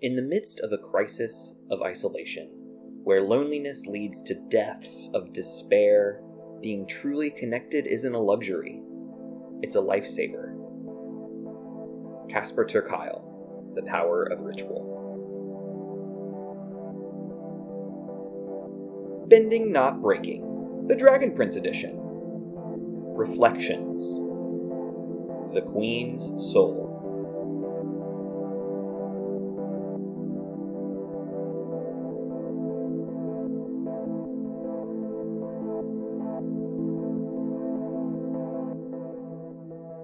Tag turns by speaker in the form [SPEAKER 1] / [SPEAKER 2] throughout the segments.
[SPEAKER 1] In the midst of a crisis of isolation, where loneliness leads to deaths of despair, being truly connected isn't a luxury, it's a lifesaver. Casper ter The Power of Ritual. Bending Not Breaking, the Dragon Prince Edition. Reflections. The Queen's Soul.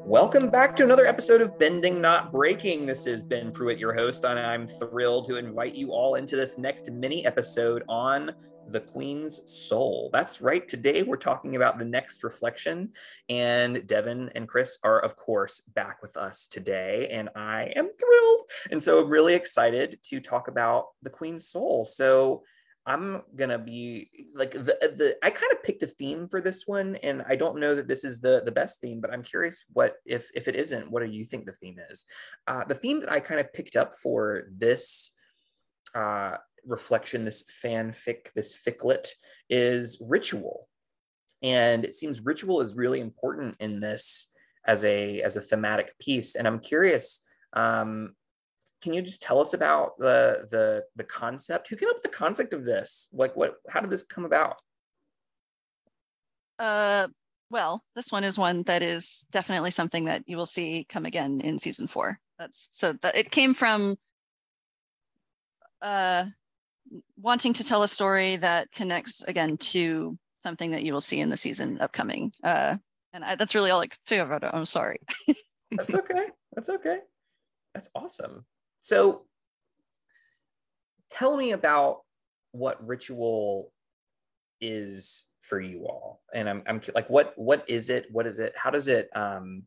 [SPEAKER 1] Welcome back to another episode of Bending Not Breaking. This is Ben Pruitt, your host, and I'm thrilled to invite you all into this next mini episode on the Queen's Soul. That's right. Today we're talking about the next reflection, and Devin and Chris are, of course, back with us today, and I am thrilled. And so I'm really excited to talk about the Queen's Soul. So I'm gonna be like the the I kind of picked a theme for this one, and I don't know that this is the the best theme, but I'm curious what if if it isn't, what do you think the theme is? Uh, the theme that I kind of picked up for this uh, reflection, this fanfic, this ficlet, is ritual, and it seems ritual is really important in this as a as a thematic piece, and I'm curious. Um, can you just tell us about the the the concept? Who came up with the concept of this? Like, what? How did this come about?
[SPEAKER 2] Uh, well, this one is one that is definitely something that you will see come again in season four. That's so that it came from uh, wanting to tell a story that connects again to something that you will see in the season upcoming. Uh, and I, that's really all I could say about it. I'm sorry.
[SPEAKER 1] that's okay. That's okay. That's awesome. So tell me about what ritual is for you all. And I'm, I'm like, what, what is it? What is it? How does it um,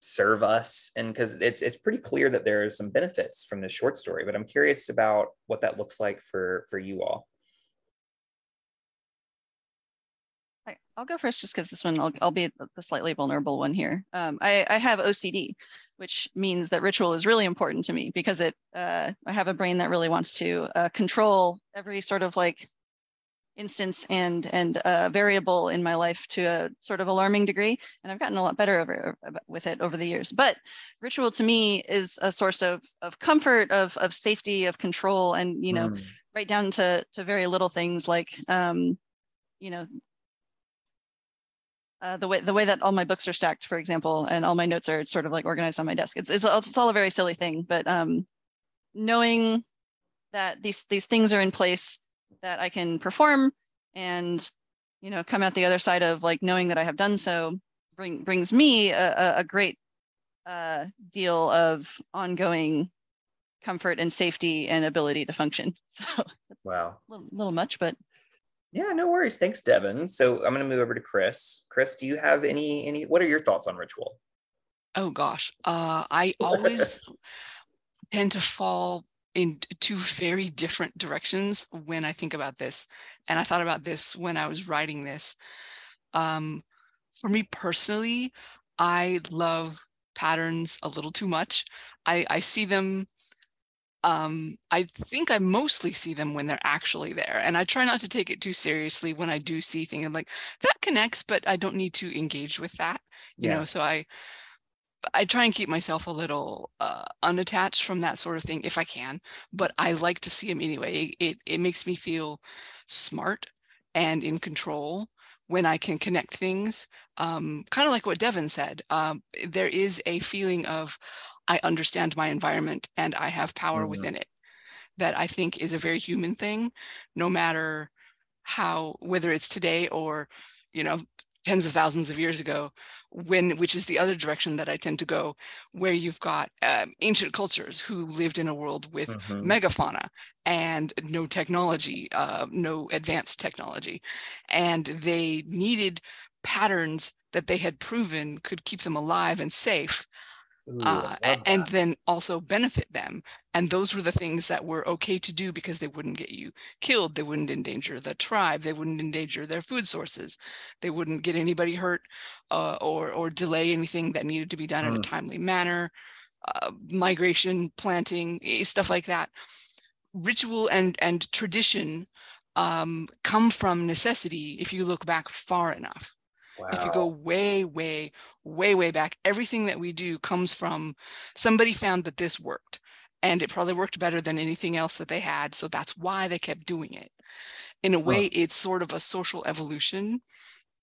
[SPEAKER 1] serve us? And because it's, it's pretty clear that there are some benefits from this short story, but I'm curious about what that looks like for, for you all.
[SPEAKER 2] I'll go first just because this one, I'll, I'll be the slightly vulnerable one here. Um, I, I have OCD, which means that ritual is really important to me because it, uh, I have a brain that really wants to uh, control every sort of like instance and and uh, variable in my life to a sort of alarming degree and i've gotten a lot better over with it over the years but ritual to me is a source of of comfort of of safety of control and you know mm. right down to to very little things like um you know uh, the way the way that all my books are stacked, for example, and all my notes are sort of like organized on my desk. It's it's, it's all a very silly thing, but um, knowing that these these things are in place that I can perform and you know come out the other side of like knowing that I have done so bring brings me a, a great uh, deal of ongoing comfort and safety and ability to function. So
[SPEAKER 1] wow,
[SPEAKER 2] a little, little much, but
[SPEAKER 1] yeah, no worries. Thanks, Devin. So I'm going to move over to Chris. Chris, do you have any any? What are your thoughts on ritual?
[SPEAKER 3] Oh gosh, uh, I always tend to fall in two very different directions when I think about this, and I thought about this when I was writing this. Um, for me personally, I love patterns a little too much. I, I see them um, I think I mostly see them when they're actually there. And I try not to take it too seriously when I do see things. I'm like, that connects, but I don't need to engage with that. You yeah. know, so I I try and keep myself a little uh, unattached from that sort of thing if I can, but I like to see them anyway. It it makes me feel smart and in control when I can connect things. Um, kind of like what Devin said. Um, there is a feeling of I understand my environment and I have power mm-hmm. within it. That I think is a very human thing, no matter how, whether it's today or, you know, tens of thousands of years ago, when which is the other direction that I tend to go, where you've got um, ancient cultures who lived in a world with mm-hmm. megafauna and no technology, uh, no advanced technology, and they needed patterns that they had proven could keep them alive and safe Ooh, uh, and then also benefit them. And those were the things that were okay to do because they wouldn't get you killed. They wouldn't endanger the tribe. They wouldn't endanger their food sources. They wouldn't get anybody hurt uh, or or delay anything that needed to be done mm. in a mm. timely manner. uh, migration, planting, eh, stuff like that. Ritual and and tradition um, come from necessity if you look back far enough. Wow. If you go way, way, way, way back, everything that we do comes from somebody found that this worked and it probably worked better than anything else that they had. So that's why they kept doing it. In a way, huh. it's sort of a social evolution,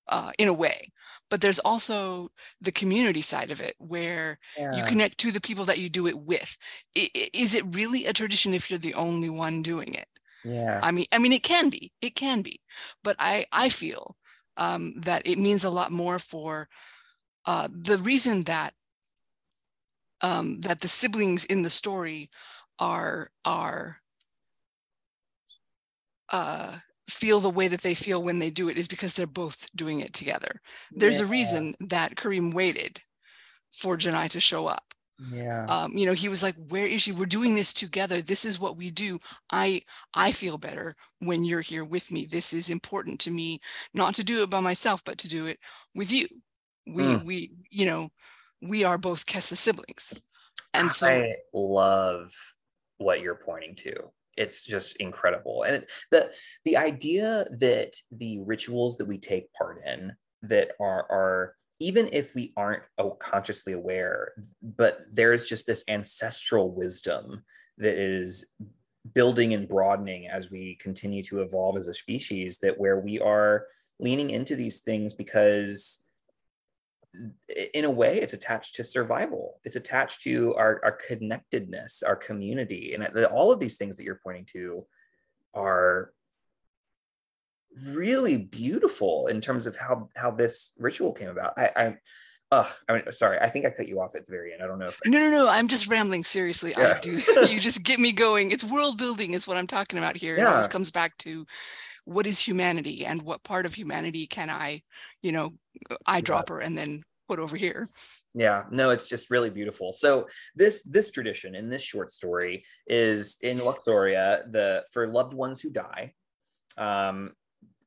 [SPEAKER 3] uh, in a way. But there's also the community side of it where yeah. you connect to the people that you do it with. Is it really a tradition if you're the only one doing it?
[SPEAKER 1] Yeah.
[SPEAKER 3] I mean, I mean, it can be, it can be, but I, I feel um, that it means a lot more for uh, the reason that um, that the siblings in the story are are uh, feel the way that they feel when they do it is because they're both doing it together. There's yeah. a reason that Karim waited for Janai to show up.
[SPEAKER 1] Yeah.
[SPEAKER 3] Um, you know, he was like, "Where is she? We're doing this together. This is what we do. I I feel better when you're here with me. This is important to me, not to do it by myself, but to do it with you. We mm. we you know, we are both Khessa siblings. And so
[SPEAKER 1] I love what you're pointing to. It's just incredible. And it, the the idea that the rituals that we take part in that are are even if we aren't oh, consciously aware, but there's just this ancestral wisdom that is building and broadening as we continue to evolve as a species that where we are leaning into these things because in a way it's attached to survival. It's attached to our, our connectedness our community. And all of these things that you're pointing to are really beautiful in terms of how how this ritual came about i i Oh, I mean, sorry. I think I cut you off at the very end. I don't know if
[SPEAKER 3] I... no, no, no. I'm just rambling. Seriously, yeah. I do. you just get me going. It's world building, is what I'm talking about here. Yeah. It always comes back to what is humanity and what part of humanity can I, you know, eyedropper yeah. and then put over here.
[SPEAKER 1] Yeah, no, it's just really beautiful. So this this tradition in this short story is in Lux Aurea, the for loved ones who die. Um,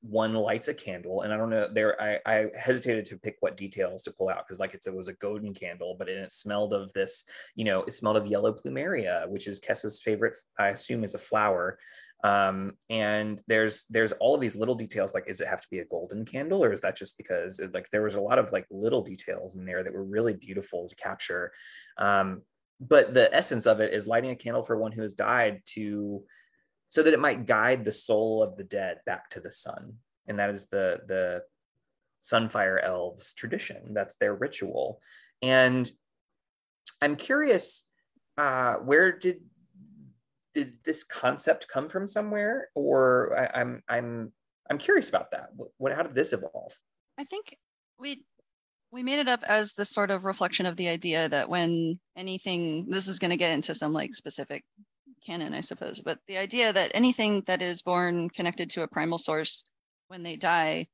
[SPEAKER 1] one lights a candle and i don't know there i, I hesitated to pick what details to pull out because like it's, it was a golden candle but it smelled of this you know it smelled of yellow plumeria which is Khessa's favorite i assume is a flower. Um, and there's there's all of these little details like does it have to be a golden candle or is that just because it, like there was a lot of like little details in there that were really beautiful to capture. Um, but the essence of it is lighting a candle for one who has died to so that it might guide the soul of the dead back to the sun. And that is the the sunfire elves tradition. That's their ritual. And i'm curious uh, where did did this concept come from somewhere? Or I, I'm, I'm i'm curious about that. What how did this evolve?
[SPEAKER 2] I think we we made it up as this sort of reflection of the idea that when anything this is going to get into some like specific canon i suppose but the idea that anything that is born connected to a primal source when they die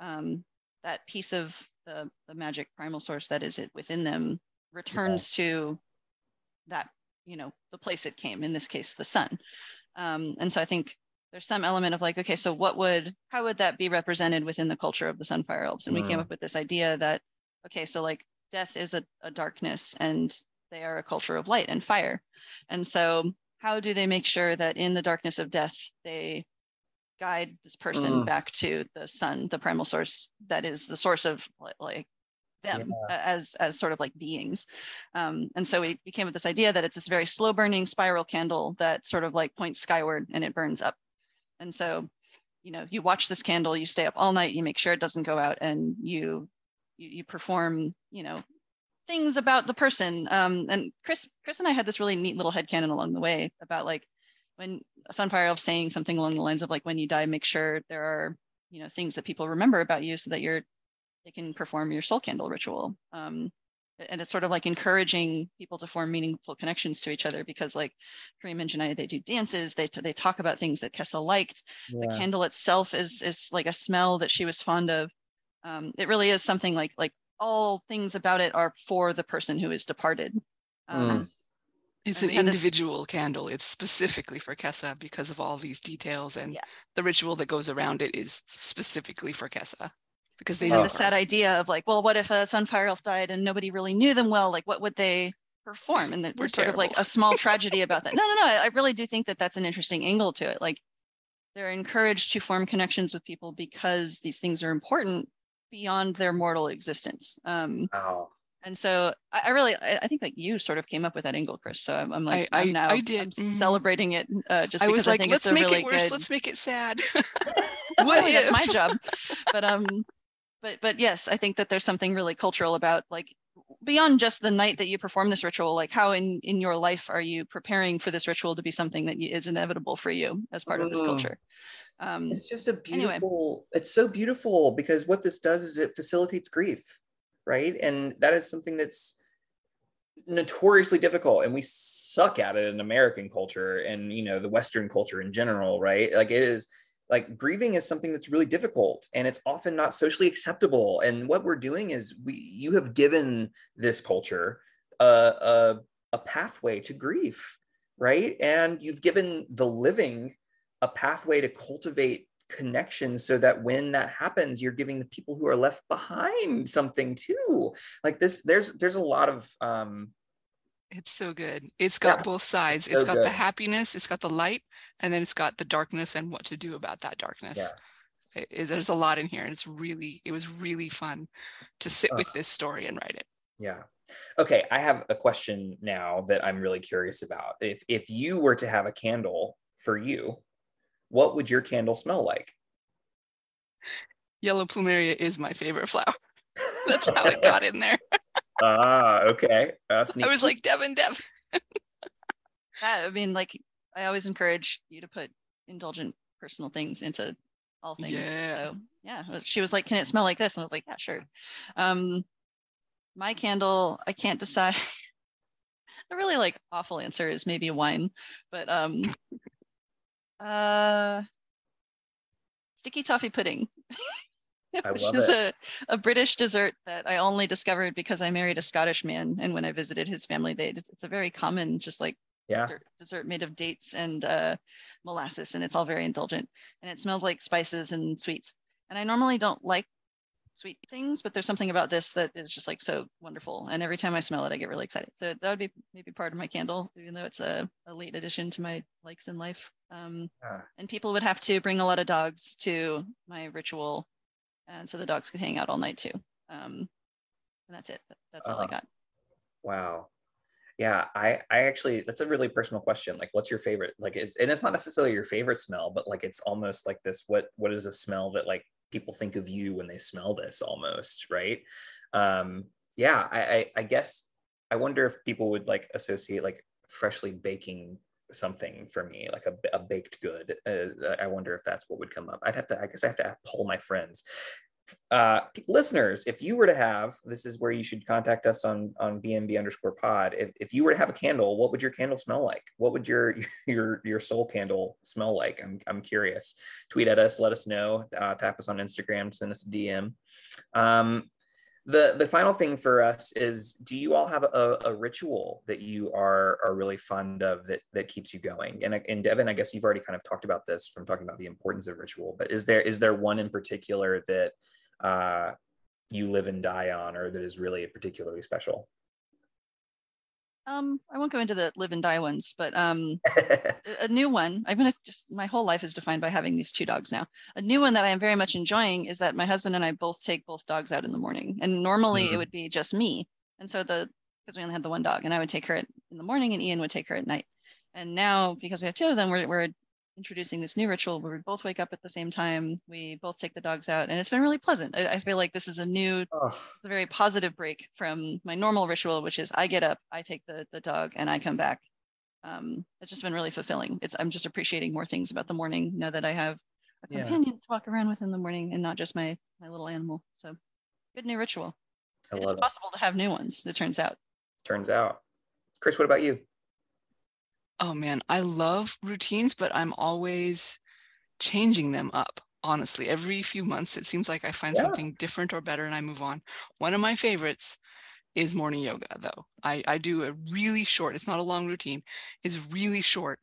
[SPEAKER 2] um, that piece of the, the magic primal source that is it within them returns yeah. to that you know the place it came in this case the sun um, and so i think there's some element of like okay so what would how would that be represented within the culture of the sunfire elves and mm. we came mm. up with this idea that okay so like death is a, a darkness and they are a culture of light and fire and so how do they make sure that in the darkness of death they guide this person mm. back to the sun the primal source that is the source of like them yeah. as as sort of like beings um, and so we, we came with this idea that it's this very slow burning spiral candle that sort of like points skyward and it burns up and so you know you watch this candle you stay up all night you make sure it doesn't go out and you you, you perform you know things about the person um, and chris chris and i had this really neat little head headcanon along the way about like when sunfire elf saying something along the lines of like when you die make sure there are you know things that people remember about you so that you're they can perform your soul candle ritual. Um, and it's sort of like encouraging people to form meaningful connections to each other because like Karim and Janai, they do dances, they, they talk about things that Khessa liked. Yeah. The candle itself is, is like a smell that she was fond of. Um, it really is something like, like all things about it are for the person who is departed. Um, mm.
[SPEAKER 3] It's an individual this... candle. It's specifically for Khessa because of all these details and yeah. the ritual that goes around it is specifically for Khessa because they
[SPEAKER 2] had the sad idea of like, well, what if a sunfire elf died and nobody really knew them well? Like, what would they, perform and that
[SPEAKER 3] We're
[SPEAKER 2] there's sort of like a small tragedy about that. No, no, no. I I really do think that that's an interesting angle to it. Like they're encouraged to form connections with people because these things are important beyond their mortal existence. Um,
[SPEAKER 1] Wow.
[SPEAKER 2] and so I, I really, I, I think that you sort of came up with that angle, Chris. So I'm, I'm like,
[SPEAKER 3] I-
[SPEAKER 2] I'm now
[SPEAKER 3] I
[SPEAKER 2] I'm
[SPEAKER 3] did, mhm.
[SPEAKER 2] celebrating it uh, just
[SPEAKER 3] I
[SPEAKER 2] because
[SPEAKER 3] was like,
[SPEAKER 2] think
[SPEAKER 3] let's make
[SPEAKER 2] really
[SPEAKER 3] it worse.
[SPEAKER 2] good.
[SPEAKER 3] Let's make it sad.
[SPEAKER 2] Really, that's my job. But um, but but yes, I think that there's something really cultural about like beyond just the night that you perform this ritual. Like how in in your life are you preparing for this ritual to be something that is inevitable for you as part of this
[SPEAKER 1] Mm.
[SPEAKER 2] culture? Um,
[SPEAKER 1] It's just a
[SPEAKER 2] Anyway.
[SPEAKER 1] beautiful, it's so beautiful because what this does is it facilitates grief, right? And that is something that's notoriously difficult and we suck at it in American culture and you know the Western culture in general, right? Like it is like grieving is something that's really difficult and it's often not socially acceptable. And what we're doing is we you have given this culture a, a, a pathway to grief, right? And you've given the living a pathway to cultivate connection so that when that happens you're giving the people who are left behind something too like this there's there's a lot of um
[SPEAKER 3] It's so good. It's got
[SPEAKER 1] Yeah,
[SPEAKER 3] both sides.
[SPEAKER 1] it's so
[SPEAKER 3] got
[SPEAKER 1] good.
[SPEAKER 3] the happiness, it's got the light, and then it's got the darkness and what to do about that darkness.
[SPEAKER 1] Yeah.
[SPEAKER 3] It- it- there's a lot in here, and it's really, it was really fun to sit with this story and write it.
[SPEAKER 1] yeah okay i have a question now that i'm really curious about if if you were to have a candle for you what would your candle smell like
[SPEAKER 3] Yellow plumeria is my favorite flower. That's how it got in there.
[SPEAKER 1] ah okay uh,
[SPEAKER 3] I was like, Devin, Devin.
[SPEAKER 2] that, I mean, like I always encourage you to put indulgent personal things into all things.
[SPEAKER 3] Yeah.
[SPEAKER 2] So yeah, she was like, "Can it smell like this?" And I was like, "Yeah, sure." Um, my candle, I can't decide. a really like awful answer is maybe wine, but um, uh, sticky toffee pudding. Which is
[SPEAKER 1] it.
[SPEAKER 2] a, a British dessert that I only discovered because I married a Scottish man, and when I visited his family, they it's a very common just like
[SPEAKER 1] yeah
[SPEAKER 2] dessert made of dates and uh, molasses, and it's all very indulgent, and it smells like spices and sweets. And I normally don't like sweet things, but there's something about this that is just like so wonderful. And every time I smell it, I get really excited. So that would be maybe part of my candle, even though it's a, a late addition to my likes in life. Um,
[SPEAKER 1] Ah.
[SPEAKER 2] and people would have to bring a lot of dogs to my ritual, and so the dogs could hang out all night too. Um, and that's it. That's all I
[SPEAKER 1] Uh,
[SPEAKER 2] got.
[SPEAKER 1] Wow. Yeah, I I actually that's a really personal question. Like what's your favorite? Like it's and it's not necessarily your favorite smell, but like it's almost like this what what is a smell that like people think of you when they smell this almost, right? Um yeah, I I, I guess I wonder if people would like associate like freshly baking something for me like a, a baked good uh, i wonder if that's what would come up. I'd have to i guess i have to poll my friends. Uh listeners if you were to have this is where you should contact us on on bnb underscore pod. If, if you were to have a candle what would your candle smell like? What would your your your soul candle smell like? I'm, I'm curious. Tweet at us let us know uh, tap us on instagram send us a dm um the the final thing for us is do you all have a, a ritual that you are are really fond of that that keeps you going? And and devin i guess you've already kind of talked about this from talking about the importance of ritual but is there is there one in particular that uh you live and die on or that is really particularly special
[SPEAKER 2] Um, I won't go into the live and die ones, but um, a- new one. I'm gonna just my whole life is defined by having these two dogs now. A new one that I am very much enjoying is that my husband and I both take both dogs out in the morning, and normally
[SPEAKER 1] Mhm.
[SPEAKER 2] it would be just me, and so the because we only had the one dog, and I would take her at, in the morning, and Ian would take her at night. And now because we have two of them, we're we're introducing this new ritual where we both wake up at the same time. We both take the dogs out, and it's been really pleasant. I, I feel like this is a new
[SPEAKER 1] oh,
[SPEAKER 2] it's a very positive break from my normal ritual, which is I get up, I take the the dog, and I come back. Um, it's just been really fulfilling. It's I'm just appreciating more things about the morning now that I have a
[SPEAKER 1] Yeah.
[SPEAKER 2] companion to walk around with in the morning and not just my my little animal. So good new ritual. it's
[SPEAKER 1] it
[SPEAKER 2] possible to have new ones. It turns out.
[SPEAKER 1] turns out chris what about you
[SPEAKER 3] Oh man, I love routines, but I'm always changing them up. Honestly, every few months, it seems like I find
[SPEAKER 1] Yeah.
[SPEAKER 3] something different or better and I move on. One of my favorites is morning yoga, though. I, I do a really short, it's not a long routine, it's really short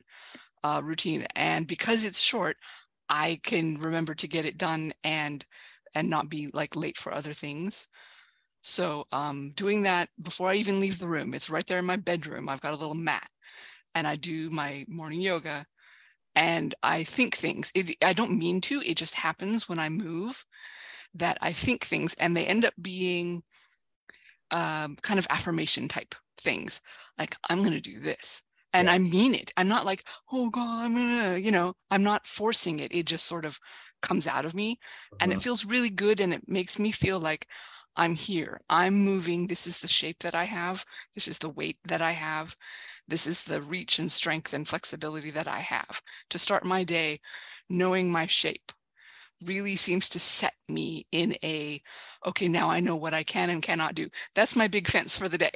[SPEAKER 3] uh, routine. And because it's short, I can remember to get it done and and not be like late for other things. So um, doing that before I even leave the room, it's right there in my bedroom. I've got a little mat and I do my morning yoga and I think things. It, I don't mean to, it just happens when I move that I think things and they end up being um, kind of affirmation type things. Like, I'm going to do this. And yeah. I mean it. I'm not like, oh God, I'm gonna, you know, I'm not forcing it. It just sort of comes out of me. And it uh-huh. feels really good. And it makes me feel like I'm here. I'm moving. This is the shape that I have. This is the weight that I have. This is the reach and strength and flexibility that I have to start my day knowing my shape really seems to set me in a okay now i know what i can and cannot do that's my big fence for the day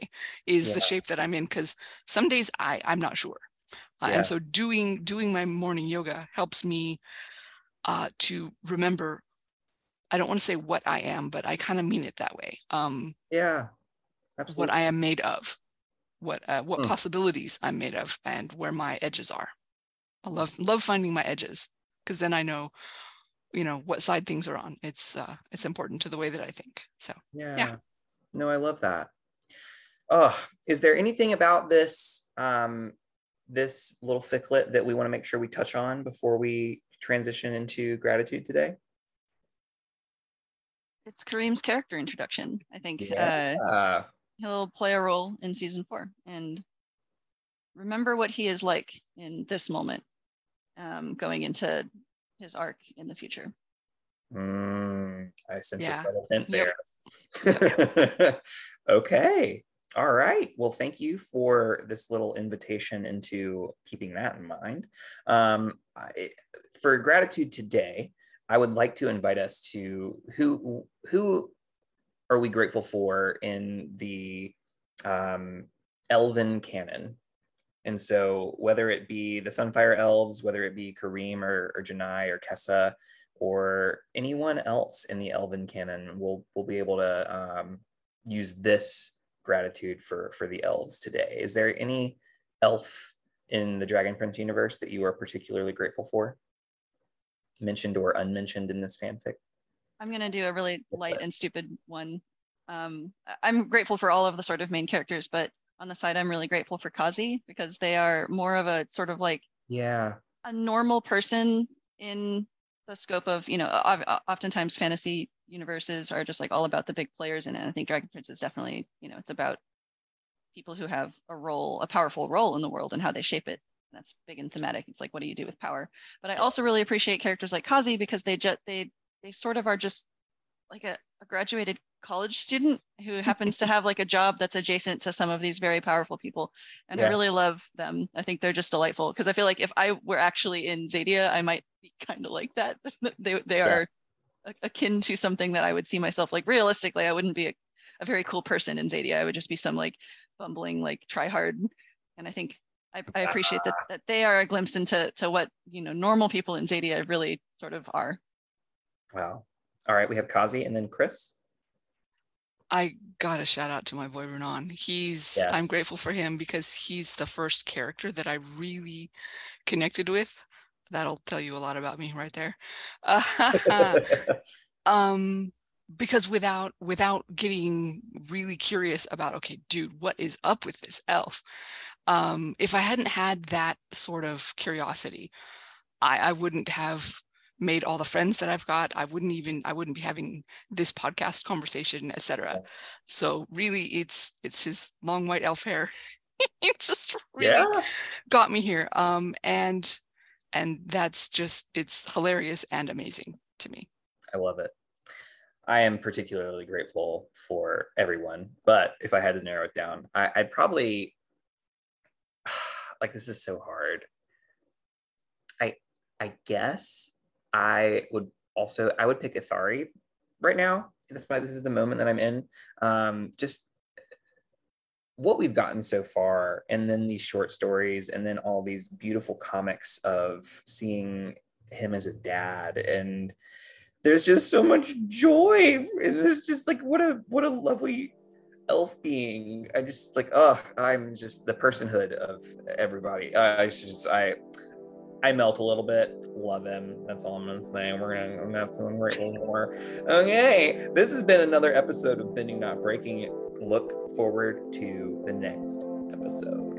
[SPEAKER 3] is yeah. the shape that i'm in because some days i i'm not sure uh, yeah. and so doing doing my morning yoga helps me uh, to remember I don't want to say what I am, but I kind of mean it that way. Um,
[SPEAKER 1] yeah, absolutely.
[SPEAKER 3] What I am made of, what uh, what mm. possibilities I'm made of, and where my edges are. I love love finding my edges because then I know, you know, what side things are on. It's uh, it's important to the way that I think. So
[SPEAKER 1] yeah, yeah. no, I love that. Oh, is there anything about this um, this little ficlet that we want to make sure we touch on before we transition into gratitude today?
[SPEAKER 2] It's Karim's character introduction. I think yeah. uh, he'll play a role in season four. And remember what he is like in this moment, um, going into his arc in the future.
[SPEAKER 1] Mm, I sense yeah. a subtle hint there. Yep. okay. All right. Well, thank you for this little invitation into keeping that in mind. Um, I, for gratitude today, I would like to invite us to who who are we grateful for in the um, Elven canon, and so whether it be the Sunfire Elves, whether it be Karim or, or Janai or Khessa, or anyone else in the Elven canon, we'll we'll be able to um, use this gratitude for for the elves today. Is there any elf in the Dragon Prince universe that you are particularly grateful for? Mentioned or unmentioned in this fanfic?
[SPEAKER 2] I'm going to do a really light and stupid one. Um, I'm grateful for all of the sort of main characters, but on the side, I'm really grateful for Kazi because they are more of a sort of like
[SPEAKER 1] yeah
[SPEAKER 2] a normal person in the scope of you know oftentimes fantasy universes are just like all about the big players and I think Dragon Prince is definitely you know it's about people who have a role a powerful role in the world and how they shape it that's big and thematic. It's like, what do you do with power? But I also really appreciate characters like Kazi because they just they they sort of are just like a, a graduated college student who happens to have like a job that's adjacent to some of these very powerful people and yeah. i really love them i think they're just delightful because i feel like if i were actually in Xadia, i might be kind of like that they, they yeah. are akin to something that i would see myself like realistically i wouldn't be a, a very cool person in Xadia. i would just be some like bumbling like try hard and i think I, I appreciate that, that they are a glimpse into to what you know normal people in Xadia really sort of are.
[SPEAKER 1] Wow. All right, we have Kazi and then Chris.
[SPEAKER 3] I got a shout out to my boy Runaan. He's yes. I'm grateful for him because he's the first character that I really connected with. That'll tell you a lot about me right there. Uh, um, because without without getting really curious about okay, dude, what is up with this elf? Um, if I hadn't had that sort of curiosity, I, I wouldn't have made all the friends that I've got. I wouldn't even I wouldn't be having this podcast conversation, etc. So really, it's it's his long white elf hair. it just really yeah. got me here. Um, and and that's just it's hilarious and amazing to me.
[SPEAKER 1] I love it. I am particularly grateful for everyone, but if I had to narrow it down, I, I'd probably like this is so hard. I I guess I would also I would pick Ethari right now. That's why this is the moment that I'm in. Um, just what we've gotten so far, and then these short stories, and then all these beautiful comics of seeing him as a dad and there's just so much joy there's just like what a what a lovely elf being i just like oh i'm just the personhood of everybody i just i I melt a little bit. Love him. That's all I'm gonna say. We're gonna I'm not feeling great anymore. Okay, this has been another episode of Bending Not Breaking. Look forward to the next episode.